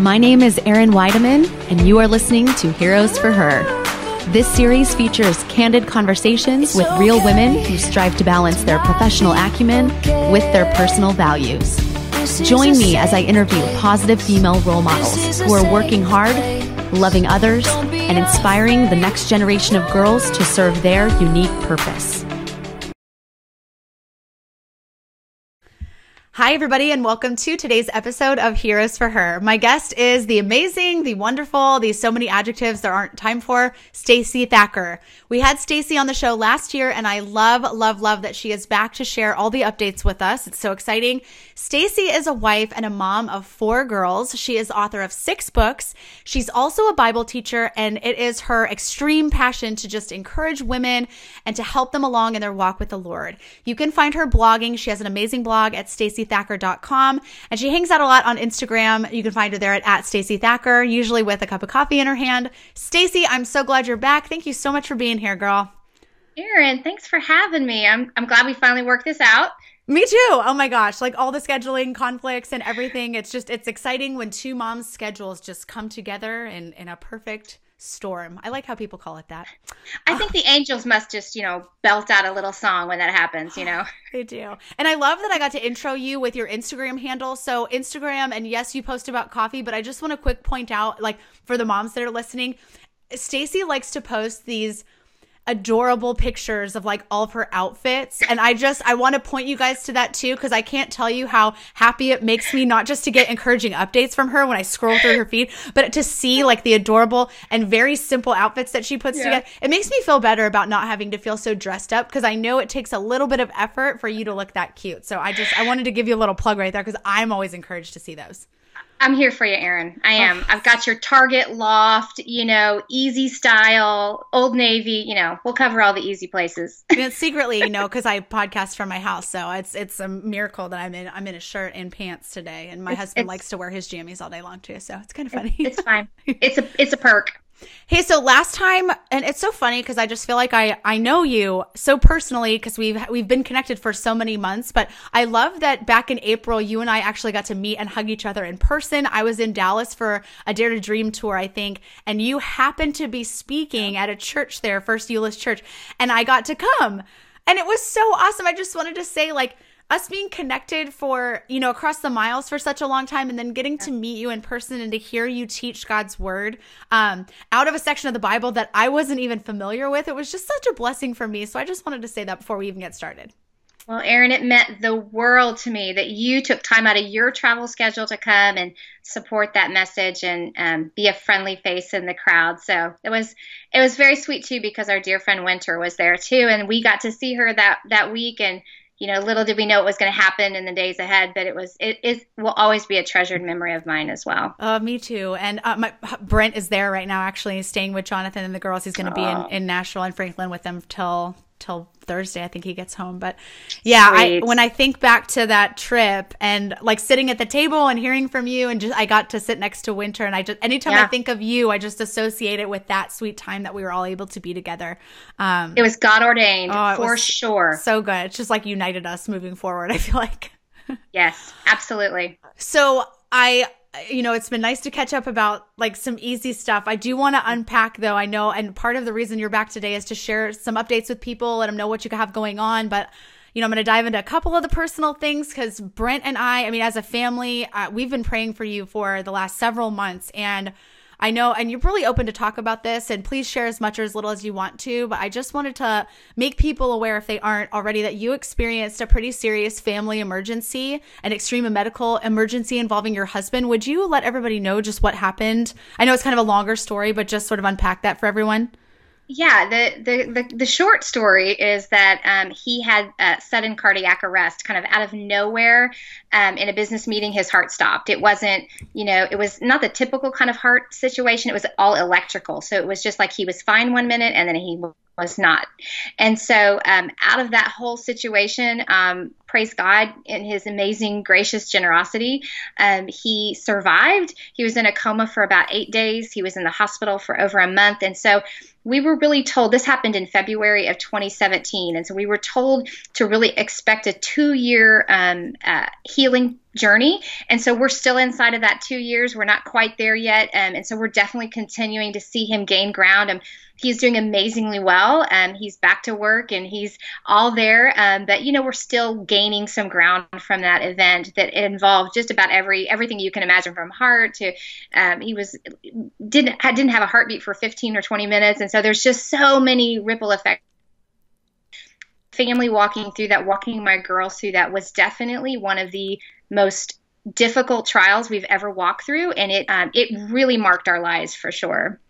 My name is Erin Weideman, and you are listening to Heroes for Her. This series features candid conversations with real women who strive to balance their professional acumen with their personal values. Join me as I interview positive female role models who are working hard, loving others, and inspiring the next generation of girls to serve their unique purpose. Hi, everybody, and welcome to today's episode of Heroes for Her. My guest is the amazing, the wonderful, these so many adjectives there aren't time for, Stacey Thacker. We had Stacey on the show last year, and I love, love, love that she is back to share all the updates with us. It's so exciting. Stacey is a wife and a mom of four girls. She is author of six books. She's also a Bible teacher, and it is her extreme passion to just encourage women and to help them along in their walk with the Lord. You can find her blogging. She has an amazing blog at staceythacker.com, and she hangs out a lot on Instagram. You can find her there at, at Stacey Thacker, usually with a cup of coffee in her hand. Stacey, I'm so glad you're back. Thank you so much for being here, girl. Erin, thanks for having me. I'm, I'm glad we finally worked this out. Me too. Oh my gosh. Like all the scheduling conflicts and everything. It's just, it's exciting when two moms' schedules just come together in, in a perfect storm. I like how people call it that. I think the angels must just, you know, belt out a little song when that happens, you know. they do. And I love that I got to intro you with your Instagram handle. So, Instagram, and yes, you post about coffee, but I just want to quick point out, like, for the moms that are listening, Stacey likes to post these adorable pictures of like all of her outfits. And i just i want to point you guys to that too because i can't tell you how happy it makes me not just to get encouraging updates from her when i scroll through her feed but to see like the adorable and very simple outfits that she puts yeah. together. It makes me feel better about not having to feel so dressed up because i know it takes a little bit of effort for you to look that cute. So i just i wanted to give you a little plug right there because i'm always encouraged to see those I'm here for you, Erin. I am. Oh. I've got your Target loft, you know, easy style, Old Navy. You know, we'll cover all the easy places. and secretly, you know, because I podcast from my house, so it's it's a miracle that I'm in I'm in a shirt and pants today, and my it's, husband it's, likes to wear his jammies all day long too. So it's kind of funny. It's, it's fine. It's a it's a perk. Hey, so last time, and it's so funny because I just feel like I I know you so personally because we've we've been connected for so many months. But I love that back in April, you and I actually got to meet and hug each other in person. I was in Dallas for a Dare to Dream tour, I think, and you happened to be speaking at a church there, First Euless Church, and I got to come, and it was so awesome. I just wanted to say like us being connected for, you know, across the miles for such a long time and then getting to meet you in person and to hear you teach God's word um, out of a section of the Bible that I wasn't even familiar with. It was just such a blessing for me. So I just wanted to say that before we even get started. Well, Erin, it meant the world to me that you took time out of your travel schedule to come and support that message and um, be a friendly face in the crowd. So it was it was very sweet too because our dear friend Winter was there too, and we got to see her that that week and you know, little did we know it was going to happen in the days ahead, but it was, it is, will always be a treasured memory of mine as well. Uh, me too. And uh, my Brent is there right now, actually staying with Jonathan and the girls. He's going to be in, in Nashville and Franklin with them till till Thursday. I think he gets home. But yeah, I, when I think back to that trip and like sitting at the table and hearing from you, and just I got to sit next to Winter, and I just anytime yeah. I think of you, I just associate it with that sweet time that we were all able to be together. Um, it was God ordained oh, for sure. So good. It's just like united us moving forward. I feel like. yes, absolutely. So I you know, it's been nice to catch up about like some easy stuff. I do want to unpack though. I know, and part of the reason you're back today is to share some updates with people, let them know what you have going on. But you know, I'm going to dive into a couple of the personal things because Brent and I, I mean, as a family, uh, we've been praying for you for the last several months, and I know, and you're really open to talk about this, and please share as much or as little as you want to. But I just wanted to make people aware, if they aren't already, that you experienced a pretty serious family emergency, an extreme medical emergency involving your husband. Would you let everybody know just what happened? I know it's kind of a longer story, but just sort of unpack that for everyone yeah, the, the, the, the, short story is that um, he had a sudden cardiac arrest kind of out of nowhere um, in a business meeting. His heart stopped. It wasn't, you know, it was not the typical kind of heart situation. It was all electrical. So it was just like he was fine one minute and then he was not. And so, um, out of that whole situation, um, praise God in His amazing, gracious generosity, um, he survived. He was in a coma for about eight days. He was in the hospital for over a month. And so, we were really told this happened in February of 2017. And so, we were told to really expect a two year um, uh, healing journey. And so we're still inside of that two years. We're not quite there yet. Um, and so we're definitely continuing to see him gain ground. And he's doing amazingly well. Um, he's back to work and he's all there. Um, but you know, we're still gaining some ground from that event that involved just about every everything you can imagine from heart to um, he was didn't didn't have a heartbeat for 15 or 20 minutes. And so there's just so many ripple effects family walking through that, walking my girls through that was definitely one of the most difficult trials we've ever walked through, and it um, it really marked our lives for sure.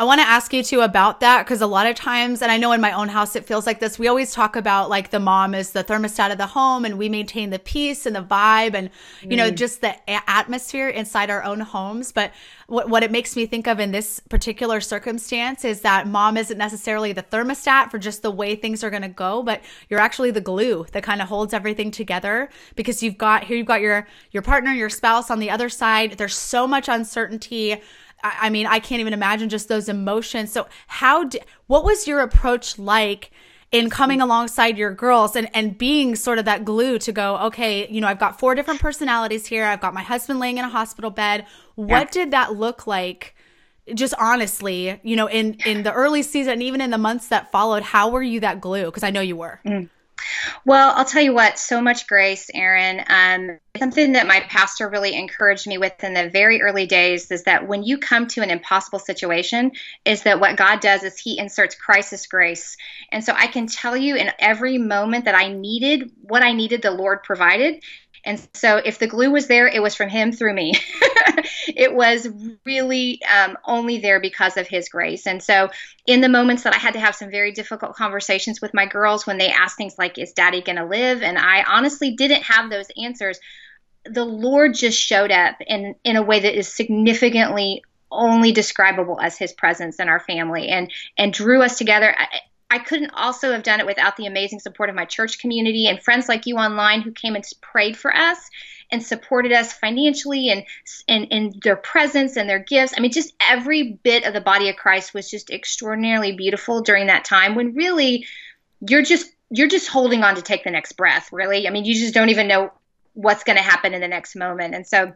I want to ask you too about that because a lot of times, and I know in my own house it feels like this. We always talk about like the mom is the thermostat of the home, and we maintain the peace and the vibe, and you know mm. just the atmosphere inside our own homes. But what what it makes me think of in this particular circumstance is that mom isn't necessarily the thermostat for just the way things are going to go, but you're actually the glue that kind of holds everything together because you've got here you've got your your partner, your spouse on the other side. There's so much uncertainty I mean, I can't even imagine just those emotions. So, how did, what was your approach like in coming alongside your girls and, and being sort of that glue to go, okay, you know, I've got four different personalities here. I've got my husband laying in a hospital bed. What yeah. did that look like? Just honestly, you know, in, in the early season and even in the months that followed, how were you that glue? Because I know you were. Mm. Well, I'll tell you what, so much grace, Erin. Um, something that my pastor really encouraged me with in the very early days is that when you come to an impossible situation, is that what God does is He inserts crisis grace. And so I can tell you in every moment that I needed what I needed, the Lord provided. And so if the glue was there, it was from him through me. it was really um, only there because of his grace. And so in the moments that I had to have some very difficult conversations with my girls when they asked things like, is daddy going to live? And I honestly didn't have those answers. The Lord just showed up in, in a way that is significantly only describable as his presence in our family and and drew us together I couldn't also have done it without the amazing support of my church community and friends like you online who came and prayed for us and supported us financially and and, and their presence and their gifts. I mean, just every bit of the body of Christ was just extraordinarily beautiful during that time when really you're just you're just holding on to take the next breath, really. I mean, you just don't even know what's going to happen in the next moment. And so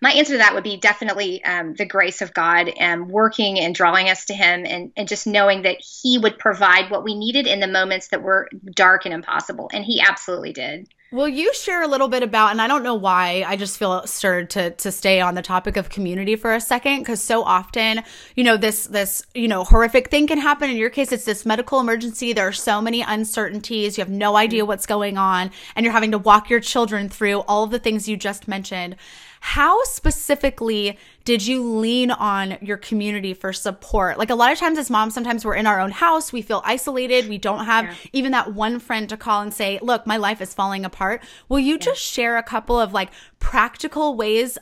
my answer to that would be definitely um, the grace of God and working and drawing us to Him and, and just knowing that He would provide what we needed in the moments that were dark and impossible. And He absolutely did. Will you share a little bit about, and I don't know why, I just feel stirred to to stay on the topic of community for a second, because so often, you know, this this you know horrific thing can happen. In your case, it's this medical emergency. There are so many uncertainties. You have no idea what's going on, and you're having to walk your children through all of the things you just mentioned. How specifically did you lean on your community for support? Like a lot of times as moms, sometimes we're in our own house, we feel isolated, we don't have yeah. even that one friend to call and say, look, my life is falling apart. Will you yeah. just share a couple of like practical ways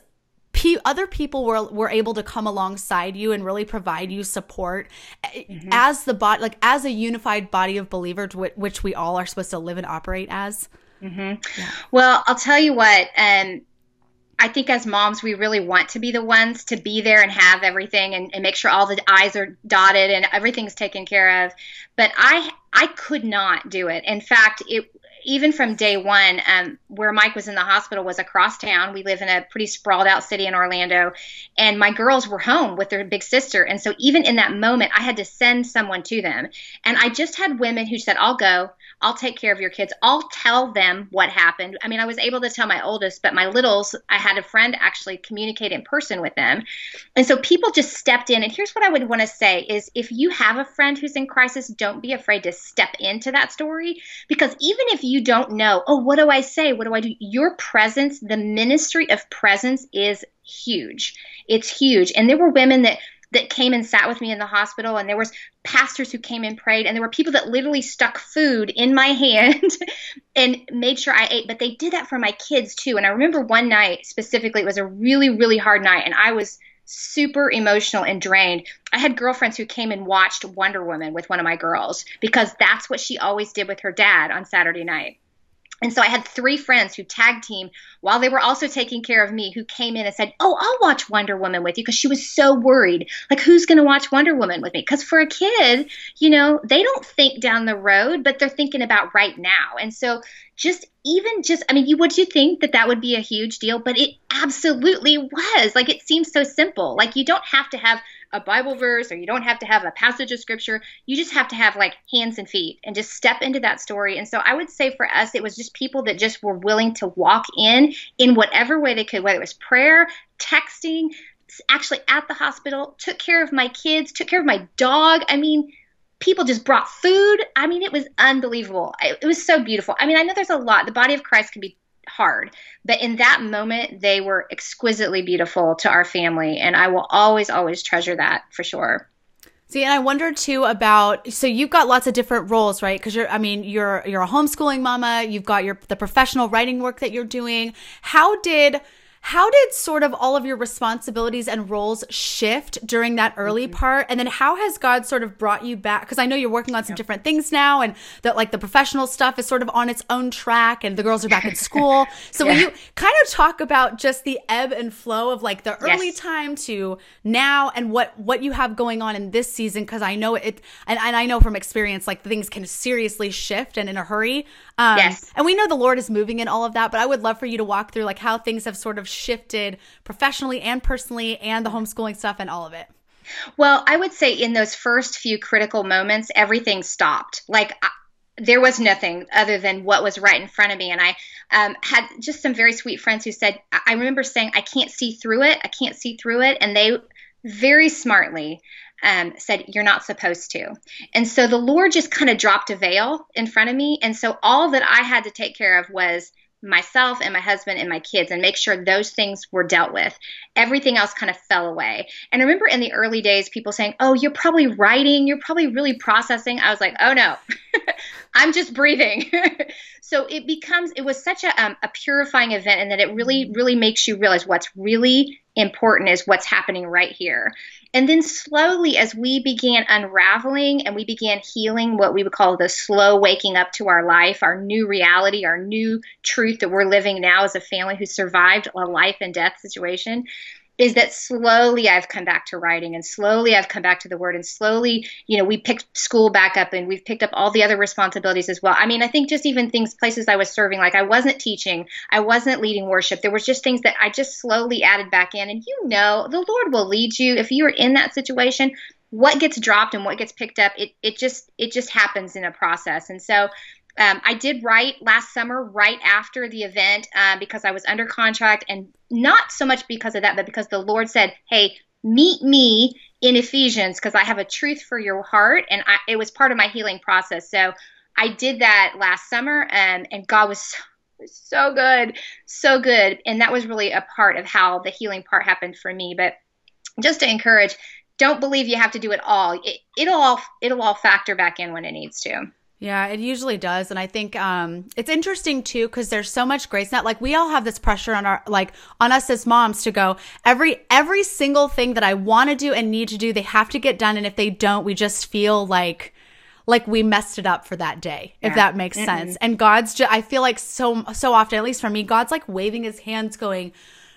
other people were were able to come alongside you and really provide you support eh, mm-hmm. as the body like as a unified body of believers which we all are supposed to live and operate as mm-hmm. yeah. well i'll tell you what um I think as moms, we really want to be the ones to be there and have everything and, and, make sure all the I's are dotted and everything's taken care of. But I, I could not do it. In fact, it, even from day one, um, where Mike was in the hospital was across town. We live in a pretty sprawled out city in Orlando, and my girls were home with their big sister. And so even in that moment, I had to send someone to them. And I just had women who said, "I'll go." I'll take care of your kids. I'll tell them what happened. I mean, I was able to tell my oldest, but my littles, I had a friend actually communicate in person with them. And so people just stepped in. And here's what I would want to say is if you have a friend who's in crisis, don't be afraid to step into that story because even if you don't know, oh, what do I say? What do I do? Your presence, the ministry of presence is huge. It's huge. And there were women that that came and sat with me in the hospital and there was pastors who came and prayed and there were people that literally stuck food in my hand and made sure I ate but they did that for my kids too and I remember one night specifically it was a really really hard night and I was super emotional and drained. I had girlfriends who came and watched Wonder Woman with one of my girls because that's what she always did with her dad on Saturday night. And so I had three friends who tag team while they were also taking care of me who came in and said, Oh, I'll watch Wonder Woman with you because she was so worried. Like, who's going to watch Wonder Woman with me? Because for a kid, you know, they don't think down the road, but they're thinking about right now. And so just even just, I mean, you would you think that that would be a huge deal, but it absolutely was. Like, it seems so simple. Like, you don't have to have a Bible verse or you don't have to have a passage of scripture. You just have to have like hands and feet and just step into that story. And so I would say for us, it was just people that just were willing to walk in in whatever way they could, whether it was prayer, texting, actually at the hospital, took care of my kids, took care of my dog. I mean, people just brought food. I mean, it was unbelievable. It, was so beautiful. I mean, I know there's a lot. The body of Christ can be hard. But in that moment, they were exquisitely beautiful to our family. And I will always, always treasure that for sure. See, and I wonder too about so you've got lots of different roles, right? Because you're, I mean, you're you're a homeschooling mama. You've got your the professional writing work that you're doing. How did how did sort of all of your responsibilities and roles shift during that early mm-hmm. part? And then how has God sort of brought you back? Because I know you're working on some different things now and that like the professional stuff is sort of on its own track and the girls are back in school. So yeah. will you kind of talk about just the ebb and flow of like the early yes. time to now and what what you have going on in this season? Because I know it and, and I know from experience like things can seriously shift and in a hurry. Um, yes. And we know the Lord is moving in all of that, but I would love for you to walk through like how things have sort of shifted professionally and personally and the homeschooling stuff and all of it. Well, I would say in those first few critical moments, everything stopped. Like, I, there was nothing other than what was right in front of me. And I um, had just some very sweet friends who said, I remember saying, I can't see through it. I can't see through it. And they very smartly um, said, You're not supposed to. And so the Lord just kind of dropped a veil in front of me. And so all that I had to take care of was myself and my husband and my kids and make sure those things were dealt with. Everything else kind of fell away. And I remember in the early days, people saying, Oh, you're probably writing, you're probably really processing. I was like, Oh no, I'm just breathing. so it becomes, it was such a, um, a purifying event, and that it really, really makes you realize what's really important is what's happening right here. And then slowly, as we began unraveling and we began healing what we would call the slow waking up to our life, our new reality, our new truth that we're living now as a family who survived a life and death situation, is that slowly I've come back to writing and slowly I've come back to the word and slowly, you know, we picked school back up and we've picked up all the other responsibilities as well. I mean, I think just even things, places I was serving, like I wasn't teaching, I wasn't leading worship. There was just things that I just slowly added back in. And you know, the Lord will lead you. If you're in that situation, what gets dropped and what gets picked up, it, it just it just happens in a process. And so um, I did write last summer, right after the event, uh, because I was under contract, and not so much because of that, but because the Lord said, "Hey, meet me in Ephesians, because I have a truth for your heart," and I, it was part of my healing process. So I did that last summer, um, and God was so, so good, so good, and that was really a part of how the healing part happened for me. But just to encourage, don't believe you have to do it all. It, it'll all it'll all factor back in when it needs to. Yeah, it usually does. And I think um, it's interesting too because there's so much grace. Not like we all have this pressure on our like on us as moms to go every every single thing that I want to do and need to do, they have to get done. And if they don't, we just feel like like we messed it up for that day, yeah. if that makes mm-hmm. sense. And God's just I feel like so so often, at least for me, God's like waving his hands going,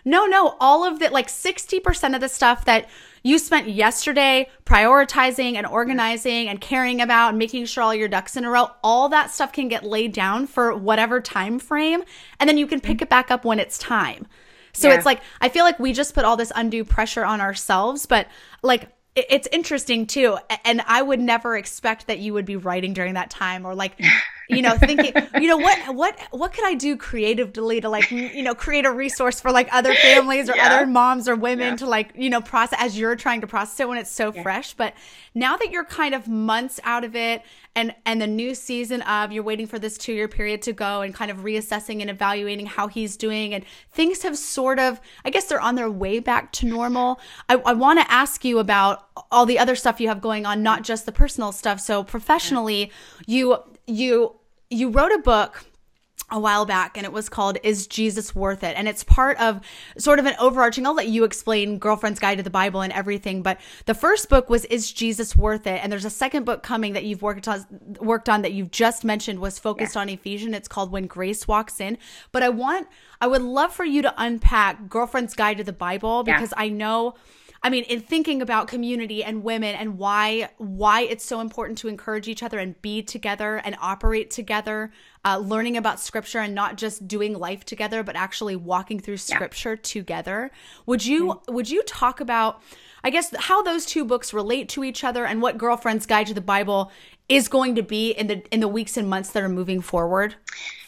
No, no, all of that like 60% of the stuff that you spent yesterday prioritizing and organizing and caring about and making sure all your ducks in a row. All that stuff can get laid down for whatever time frame and then you can pick it back up when it's time. So yeah. it's like i feel like we just put all this undue pressure on ourselves but like it's interesting too and i would never expect that you would be writing during that time or like you know thinking you know what what what could i do creatively to like you know create a resource for like other families or yeah. other moms or women yeah. to like you know process as you're trying to process it when it's so yeah. fresh but now that you're kind of months out of it and and the new season of you're waiting for this two year period to go and kind of reassessing and evaluating how he's doing and things have sort of i guess they're on their way back to normal i, I want to ask you about all the other stuff you have going on not just the personal stuff so professionally you you you wrote a book a while back and it was called Is Jesus Worth It? And it's part of sort of an overarching, I'll let you explain Girlfriend's Guide to the Bible and everything. But the first book was Is Jesus Worth It? And there's a second book coming that you've worked on, worked on that you've just mentioned was focused yeah. on Ephesians. It's called When Grace Walks In. But I want, I would love for you to unpack Girlfriend's Guide to the Bible because yeah. I know I mean, in thinking about community and women and why why it's so important to encourage each other and be together and operate together, uh, learning about scripture and not just doing life together, but actually walking through scripture yeah. together. Would you mm-hmm. would you talk about? I guess how those two books relate to each other and what Girlfriend's Guide to the Bible is going to be in the in the weeks and months that are moving forward?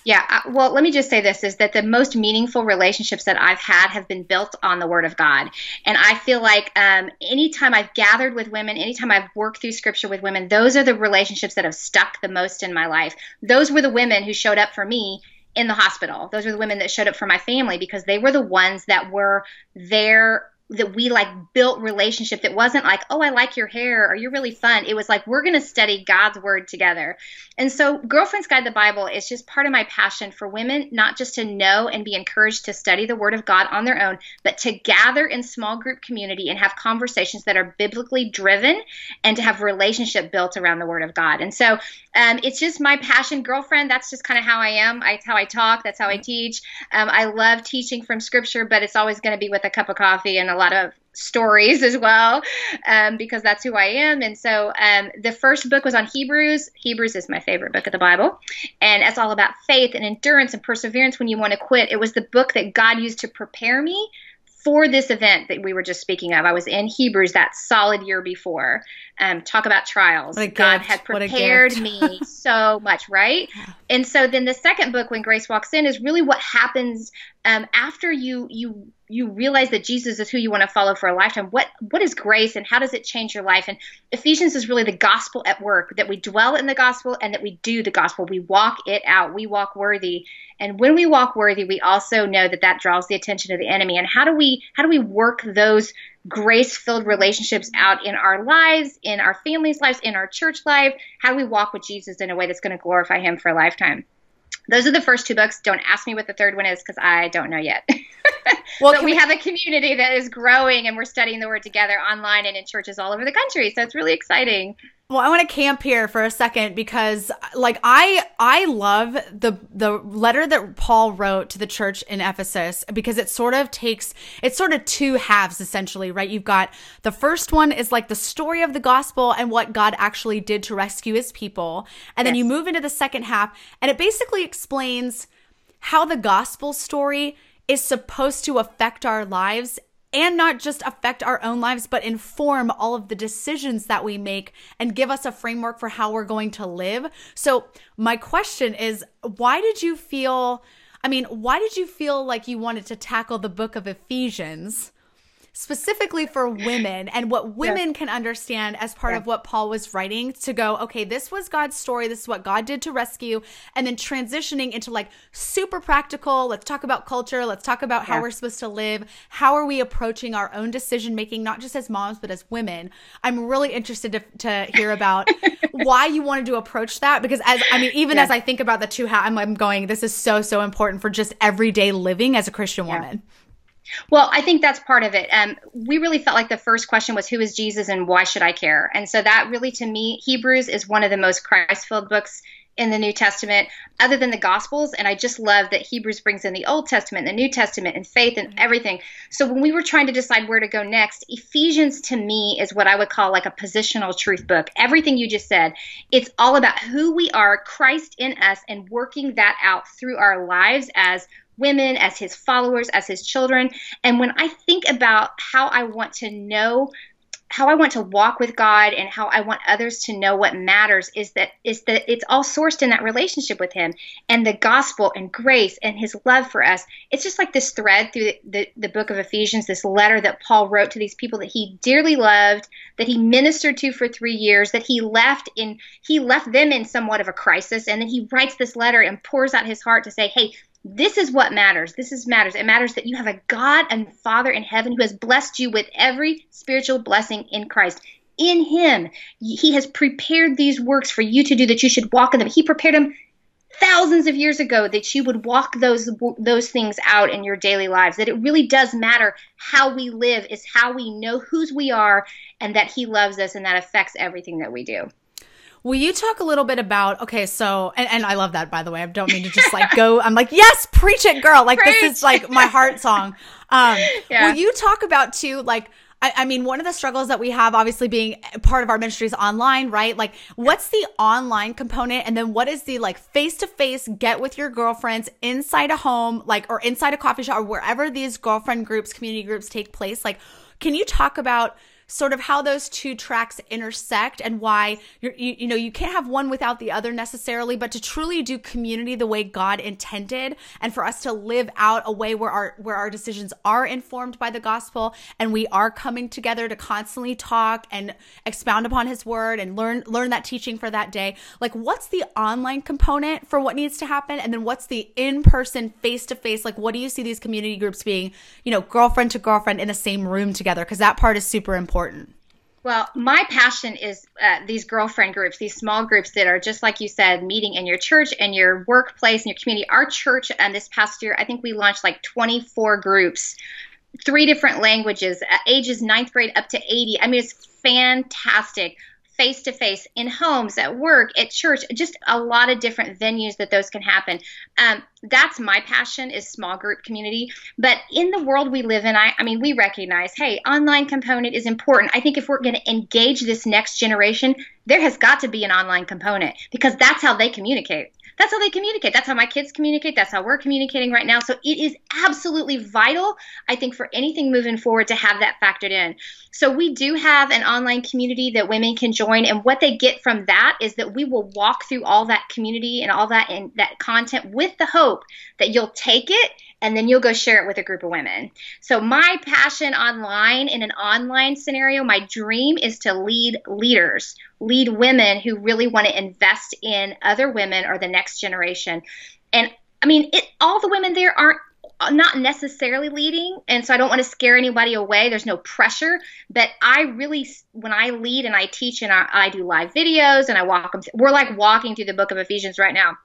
Yeah, uh, well, let me just say this is that the most meaningful relationships that I've had have been built on the Word of God. And I feel like um, anytime I've gathered with women, anytime I've worked through Scripture with women, those are the relationships that have stuck the most in my life. Those were the women who showed up for me in the hospital. Those were the women that showed up for my family because they were the ones that were there that we like built relationship that wasn't like oh i like your hair. Or you're really fun? It was like we're going to study god's word together. And so girlfriend's guide the bible is just part of my passion for women not just to know and be encouraged to study the word of god on their own but to gather in small group community and have conversations that are biblically driven and to have relationship built around the word of god. And so um, it's just my passion. Girlfriend that's just kind of how i am. I, how i talk. That's how i teach. Um, i love teaching from scripture but it's always going to be with a cup of coffee and a lot of stories as well um, because that's who I am. And so um, the first book was on Hebrews. Hebrews is my favorite book of the Bible. And it's all about faith and endurance and perseverance when you want to quit. It was the book that God used to prepare me for this event that we were just speaking of. I was in Hebrews that solid year before. Um, talk about trials. God had prepared me so much, right? And so then the second book, when Grace walks in, is really what happens um, after you you you realize that Jesus is who you want to follow for a lifetime, what what is grace and how does it change your life? And Ephesians is really the gospel at work that we dwell in the gospel and that we do the gospel. We walk it out. We walk worthy. And when we walk worthy, we also know that that draws the attention of the enemy. And how do we how do we work those grace-filled relationships out in our lives, in our families' lives, in our church life? How do we walk with Jesus in a way that's going to glorify him for a lifetime? those are the first two books. Don't ask me what the third one is because I don't know yet. well, but we, we have a community that is growing and we're studying the word together online and in churches all over the country. So it's really exciting. Well, I want to camp here for a second because like I I love the the letter that Paul wrote to the church in Ephesus because it sort of takes it's sort of two halves essentially, right? You've got the first one is like the story of the gospel and what God actually did to rescue his people. And yes. then you move into the second half and it basically explains how the gospel story is supposed to affect our lives and not just affect our own lives, but inform all of the decisions that we make and give us a framework for how we're going to live. So, my question is why did you feel? I mean, why did you feel like you wanted to tackle the book of Ephesians? Specifically for women and what women can understand as part yeah. of what Paul was writing to go, okay, this was God's story. This is what God did to rescue. And then transitioning into like super practical. Let's talk about culture. Let's talk about how yeah. we're supposed to live. How are we approaching our own decision making, not just as moms, but as women? I'm really interested to, to hear about why you wanted to approach that because as, I mean, even as I think about the two, I'm, I'm going, this is so, so important for just everyday living as a Christian woman. Well, I think that's part of it. Um, we really felt like the first question was, Who is Jesus and why should I care? And so that really, to me, Hebrews is one of the most Christ filled books in the New Testament, other than the Gospels. And I just love that Hebrews brings in the Old Testament, the New Testament, and faith and everything. So when we were trying to decide where to go next, Ephesians to me is what I would call like a positional truth book. Everything you just said, it's all about who we are, Christ in us, and working that out through our lives as women, as his followers, as his children. And when I think about how I want to know how I want to walk with God and how I want others to know what matters is that is that it's all sourced in that relationship with him and the gospel and grace and his love for us. It's just like this thread through the, the, the book of Ephesians, this letter that Paul wrote to these people that he dearly loved, that he ministered to for three years, that he left in he left them in somewhat of a crisis, and then he writes this letter and pours out his heart to say, Hey, this is what matters. This is matters. It matters that you have a God and Father in heaven who has blessed you with every spiritual blessing in Christ. In Him, He has prepared these works for you to do that you should walk in them. He prepared them thousands of years ago that you would walk those those things out in your daily lives that it really does matter how we live is how we know whose we are and that he loves us and that affects everything that we do Will you talk a little bit about okay, so and, and I love that by the way. I don't mean to just like go. I'm like, yes, preach it, girl. Like preach. this is like my heart song. Um, yeah. will you talk about too, like I, I, mean, one of the struggles that we have, obviously being part of our ministries online, right? Like, what's the online component? And then what is the like face to face get with your girlfriends inside a home, like, or inside a coffee shop or wherever these girlfriend groups, community groups take place? Like, can you talk about sort of how those two tracks intersect and why you you know you can't have one without the other necessarily but to truly do community the way God intended and for us to live out a way where our where our decisions are informed by the gospel and we are coming together to constantly talk and expound upon his word and learn learn that teaching for that day. Like what's the online component for what needs to happen? And then what's the in-person face-to-face? Like what do you see these community groups being you know girlfriend to girlfriend in the same room together? Because that part is super important important? Well, my passion is uh, these girlfriend groups, these small groups that are just like you said, meeting in your church and your workplace and your community. Our church, and this past year, I think we launched like 24 groups, three different languages, uh, ages ninth grade up to 80. I mean, it's fantastic face to face in homes, at work, at church, just a lot of different venues that those can happen. Um, that's my passion is small group community. But in the world we live in, I, I mean, we recognize, hey, online component is important. I think if we're going to engage this next generation, there has got to be an online component because that's how they communicate that's how they communicate. That's how my kids communicate. That's how we're communicating right now. So it is absolutely vital, I think, for anything moving forward to have that factored in. So we do have an online community that women can join, and what they get from that is that we will walk through all that community and all that and that content with the hope that you'll take it and then you'll go share it with a group of women. So, my passion online in an online scenario, my dream is to lead leaders, lead women who really want to invest in other women or the next generation. And I mean, it, all the women there aren't uh, not necessarily leading and so i don't want to scare anybody away there's no pressure but i really when i lead and i teach and i, I do live videos and i walk them we're like walking through the book of ephesians right now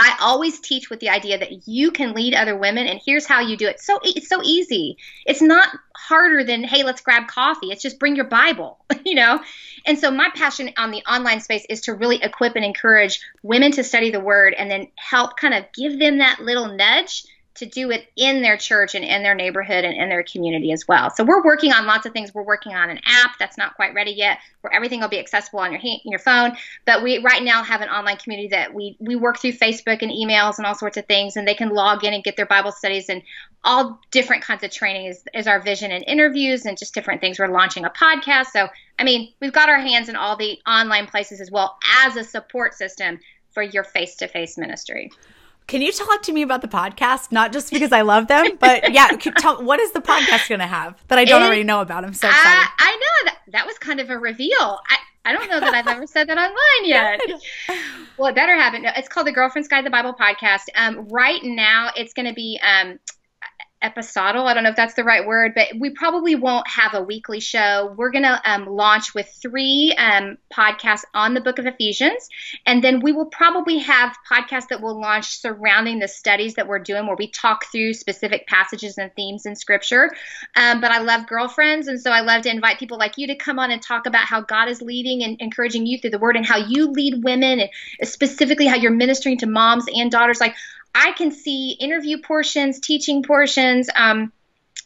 I always teach with the idea that you can lead other women, and here's how you do it. So it's so easy. It's not harder than hey, let's grab coffee. It's just bring your Bible, you know. And so my passion on the online space is to really equip and encourage women to study the Word, and then help kind of give them that little nudge to do it in their church and in their neighborhood and in their community as well. So we're working on lots of things. We're working on an app that's not quite ready yet, where everything will be accessible on your your phone. But we right now have an online community that we we work through Facebook and emails and all sorts of things, and they can log in and get their Bible studies and all different kinds of training is, is our vision and interviews and just different things. We're launching a podcast. So I mean, we've got our hands in all the online places as well as a support system for your face to face ministry. Can you talk to me about the podcast? Not just because I love them, but yeah, tell, what is the podcast going to have that I don't it, already know about? I'm so excited. I, I know that that was kind of a reveal. I, I don't know that I've ever said that online yet. well, it better happen. No, it's called the Girlfriend's Guide to the Bible podcast. Um, right now, it's going to be um, episodal. I don't know if that's the right word, but we probably won't have a weekly show. We're going to um, launch with three um, podcasts on the book of Ephesians. And then we will probably have podcasts that will launch surrounding the studies that we're doing where we talk through specific passages and themes in scripture. Um, but I love girlfriends. And so I love to invite people like you to come on and talk about how God is leading and encouraging you through the word and how you lead women and specifically how you're ministering to moms and daughters. Like, I can see interview portions, teaching portions. Um,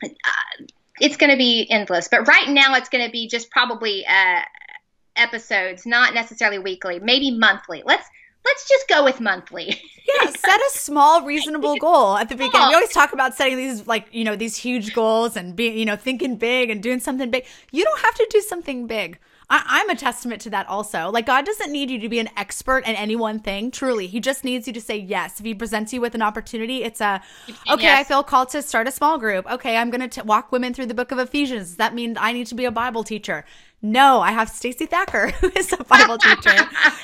uh, it's going to be endless, but right now it's going to be just probably uh, episodes, not necessarily weekly, maybe monthly. Let's let's just go with monthly. yeah, set a small, reasonable goal at the beginning. We always talk about setting these like you know these huge goals and being you know thinking big and doing something big. You don't have to do something big. I, am a testament to that also. Like, God doesn't need you to be an expert in any one thing, truly. He just needs you to say yes. If He presents you with an opportunity, it's a, okay, yes. I feel called to start a small group. Okay, I'm going to walk women through the book of Ephesians. Does that mean I need to be a Bible teacher? No, I have Stacey Thacker, who is a Bible teacher,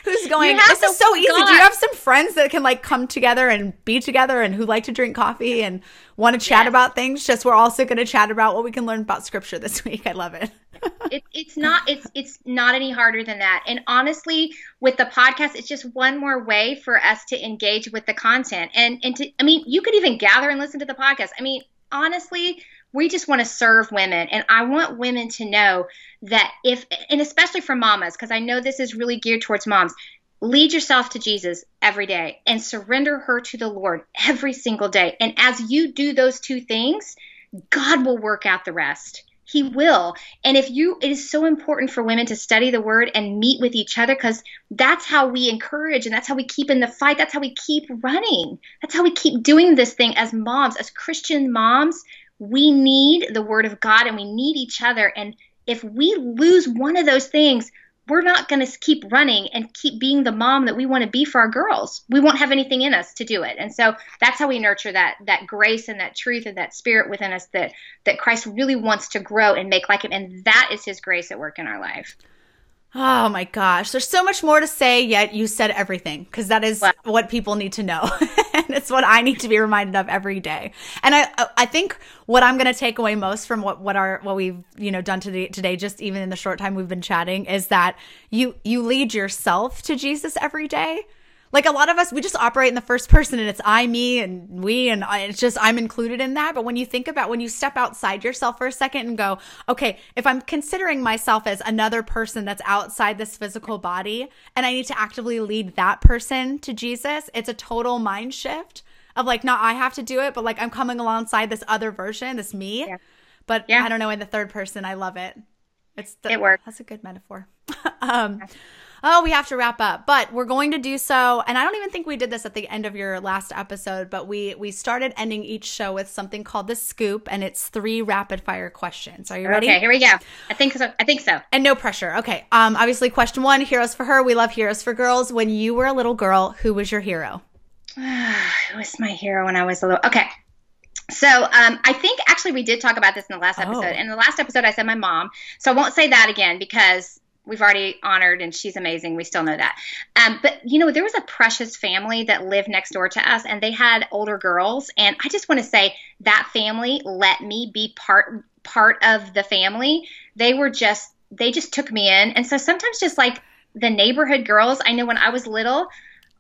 who's going, This is so easy. Do you have some friends that can like come together and be together and who like to drink coffee and want to chat yes. about things? Just we're also going to chat about what we can learn about scripture this week. I love it. it. It's not it's it's not any harder than that. And honestly, with the podcast, it's just one more way for us to engage with the content. And and to I mean, you could even gather and listen to the podcast. I mean, honestly, we just want to serve women. And i want women to know that if and especially for mamas because i know this is really geared towards moms lead yourself to jesus every day and surrender her to the lord every single day. And as you do those two things god will work out the rest. He will. And if you it is so important for women to study the word and meet with each other because that's how we encourage and that's how we keep in the fight. That's how we keep running. That's how we keep doing this thing as moms as christian moms we need the word of God and we need each other. And if we lose one of those things, we're not going to keep running and keep being the mom that we want to be for our girls. We won't have anything in us to do it. And so that's how we nurture that that grace and that truth and that spirit within us that that Christ really wants to grow and make like him and that is his grace at work in our life. Oh my gosh, there's so much more to say, yet you said everything because that is wow. what people need to know. and it's what I need to be reminded of every day. And I uh, I think what I'm going to take away most from what what our what we've, you know, done today today just even in the short time we've been chatting is that you you lead yourself to Jesus every day like a lot of us, we just operate in the first person and it's I, me, and we, and it's just I'm included in that. But when you think about when you step outside yourself for a second and go, okay, if I'm considering myself as another person that's outside this physical body and I need to actively lead that person to Jesus, it's a total mind shift of like, not I have to do it, but like I'm coming alongside this other version, this me. Yeah. But yeah. I don't know, in the third person, I love it. It's the, it works. That's a good metaphor. um, oh, we have to wrap up, but we're going to do so. And I don't even think we did this at the end of your last episode, but we we started ending each show with something called the scoop, and it's three rapid fire questions. Are you ready? Okay, here we go. I think so. I think so. And no pressure. Okay. Um, obviously, question one: Heroes for her. We love heroes for girls. When you were a little girl, who was your hero? who was my hero when I was a little? Okay. So um, I think actually we did talk about this in the last episode. Oh. In the last episode, I said my mom. So I won't say that again because we've already honored and she's amazing we still know that um, but you know there was a precious family that lived next door to us and they had older girls and i just want to say that family let me be part part of the family they were just they just took me in and so sometimes just like the neighborhood girls i know when i was little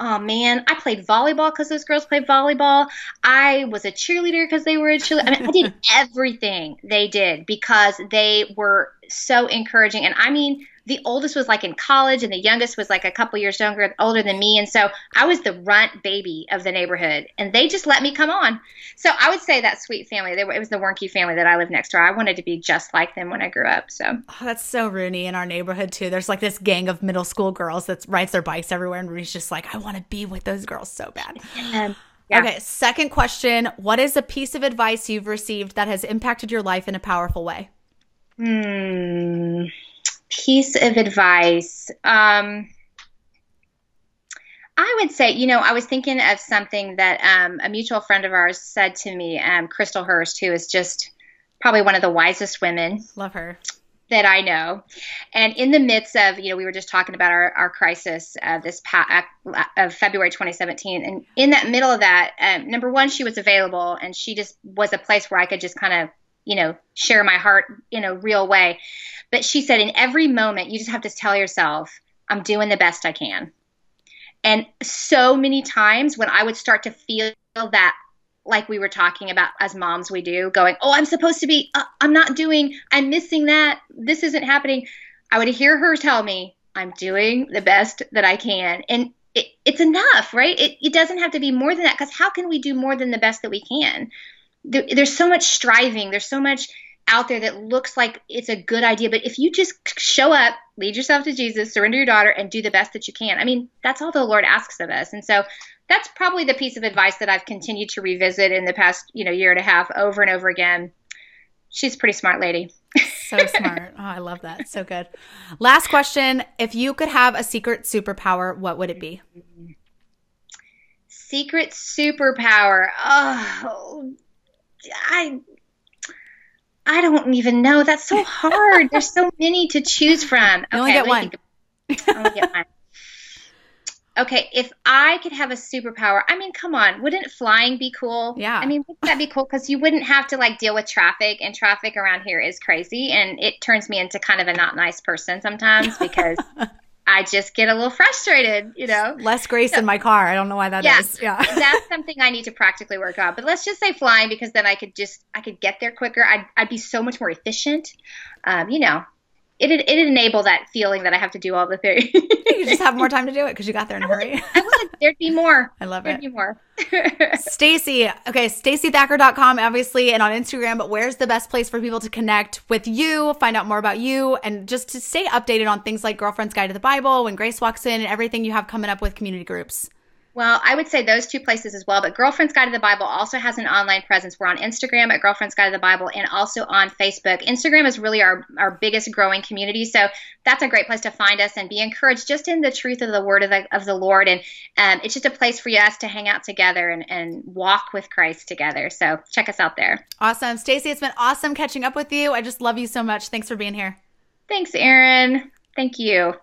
oh man, I played volleyball because those girls played volleyball. I was a cheerleader because they were a cheerleader. I mean, I did everything they did because they were so encouraging. And I mean, the oldest was like in college and the youngest was like a couple years younger older than me and so i was the runt baby of the neighborhood and they just let me come on so i would say that sweet family they were, it was the Wernke family that i lived next door i wanted to be just like them when i grew up so oh, that's so rooney in our neighborhood too there's like this gang of middle school girls that rides their bikes everywhere and rooney's just like i want to be with those girls so bad um, yeah. Okay, second question. What is a piece of advice you've received that has impacted your life in a powerful way? Hmm piece of advice. Um, I would say, you know, I was thinking of something that um, a mutual friend of ours said to me, um, Chrystal Hurst, who is just probably one of the wisest women. Love her. That I know. And in the midst of, you know, we were just talking about our, our crisis uh, this past, uh, of February 2017. And in that middle of that, um, number one, she was available and she just was a place where I could just kind of, you know, share my heart in a real way. But she said, in every moment, you just have to tell yourself, I'm doing the best I can. And so many times when I would start to feel that, like we were talking about as moms, we do, going, Oh, I'm supposed to be, uh, I'm not doing, I'm missing that, this isn't happening. I would hear her tell me, I'm doing the best that I can. And it, it's enough, right? It, it doesn't have to be more than that because how can we do more than the best that we can? There, there's so much striving, there's so much out there that looks like it's a good idea. But if you just show up, lead yourself to Jesus, surrender your daughter, and do the best that you can, I mean, that's all the Lord asks of us. And so that's probably the piece of advice that I've continued to revisit in the past, you know, year and a half over and over again. She's a pretty smart lady. so smart. Oh, I love that. So good. Last question. If you could have a secret superpower, what would it be? Secret superpower. Oh, I I don't even know. That's so hard. There's so many to choose from. You only get one. I only get one. Okay, if I could have a superpower, I mean, come on, wouldn't flying be cool? Yeah. I mean, wouldn't that be cool? Because you wouldn't have to like deal with traffic, and traffic around here is crazy, and it turns me into kind of a not nice person sometimes because I just get a little frustrated, you know. Less grace so, in my car. I don't know why that yeah, is. Yeah, that's something I need to practically work on. But let's just say flying because then I could just I could get there quicker. I'd I'd be so much more efficient. Um, you know, it it enable that feeling that I have to do all the things. you just have more time to do it because you got there in a hurry. I would. There'd be more. I love There'd it. There'd be more. Stacey, okay, staceythacker.com, obviously, and on Instagram, but where's the best place for people to connect with you, find out more about you, and just to stay updated on things like Girlfriend's Guide to the Bible, when Grace walks in, and everything you have coming up with community groups? Well, I would say those two places as well. But Girlfriend's Guide to the Bible also has an online presence. We're on Instagram at Girlfriend's Guide to the Bible and also on Facebook. Instagram is really our, our biggest growing community. So that's a great place to find us and be encouraged just in the truth of the word of the, of the Lord. And um, it's just a place for us to hang out together and, and walk with Christ together. So check us out there. Awesome. Stacey, it's been awesome catching up with you. I just love you so much. Thanks for being here. Thanks, Erin. Thank you.